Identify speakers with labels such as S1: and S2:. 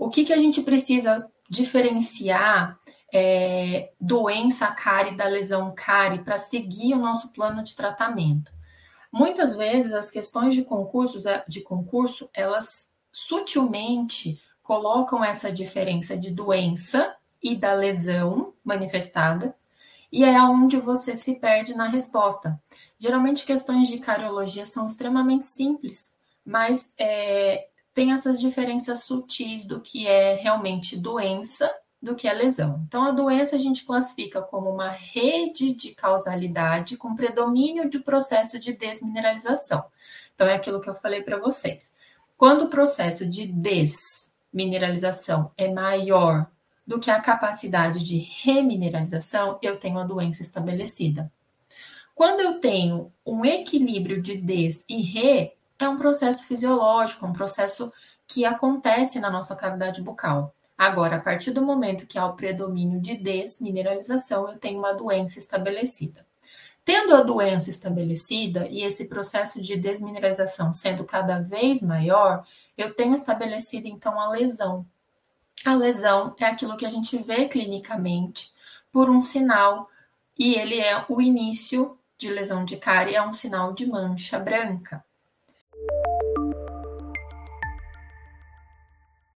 S1: O que, que a gente precisa diferenciar é, doença cárie da lesão cárie para seguir o nosso plano de tratamento? Muitas vezes as questões de concursos de concurso, elas sutilmente colocam essa diferença de doença e da lesão manifestada, e é onde você se perde na resposta. Geralmente, questões de cariologia são extremamente simples, mas é, tem essas diferenças sutis do que é realmente doença do que é lesão. Então, a doença a gente classifica como uma rede de causalidade com predomínio do processo de desmineralização. Então, é aquilo que eu falei para vocês. Quando o processo de desmineralização é maior do que a capacidade de remineralização, eu tenho a doença estabelecida. Quando eu tenho um equilíbrio de des e re, é um processo fisiológico, um processo que acontece na nossa cavidade bucal. Agora, a partir do momento que há o predomínio de desmineralização, eu tenho uma doença estabelecida. Tendo a doença estabelecida e esse processo de desmineralização sendo cada vez maior, eu tenho estabelecido então a lesão. A lesão é aquilo que a gente vê clinicamente por um sinal, e ele é o início de lesão de cárie, é um sinal de mancha branca.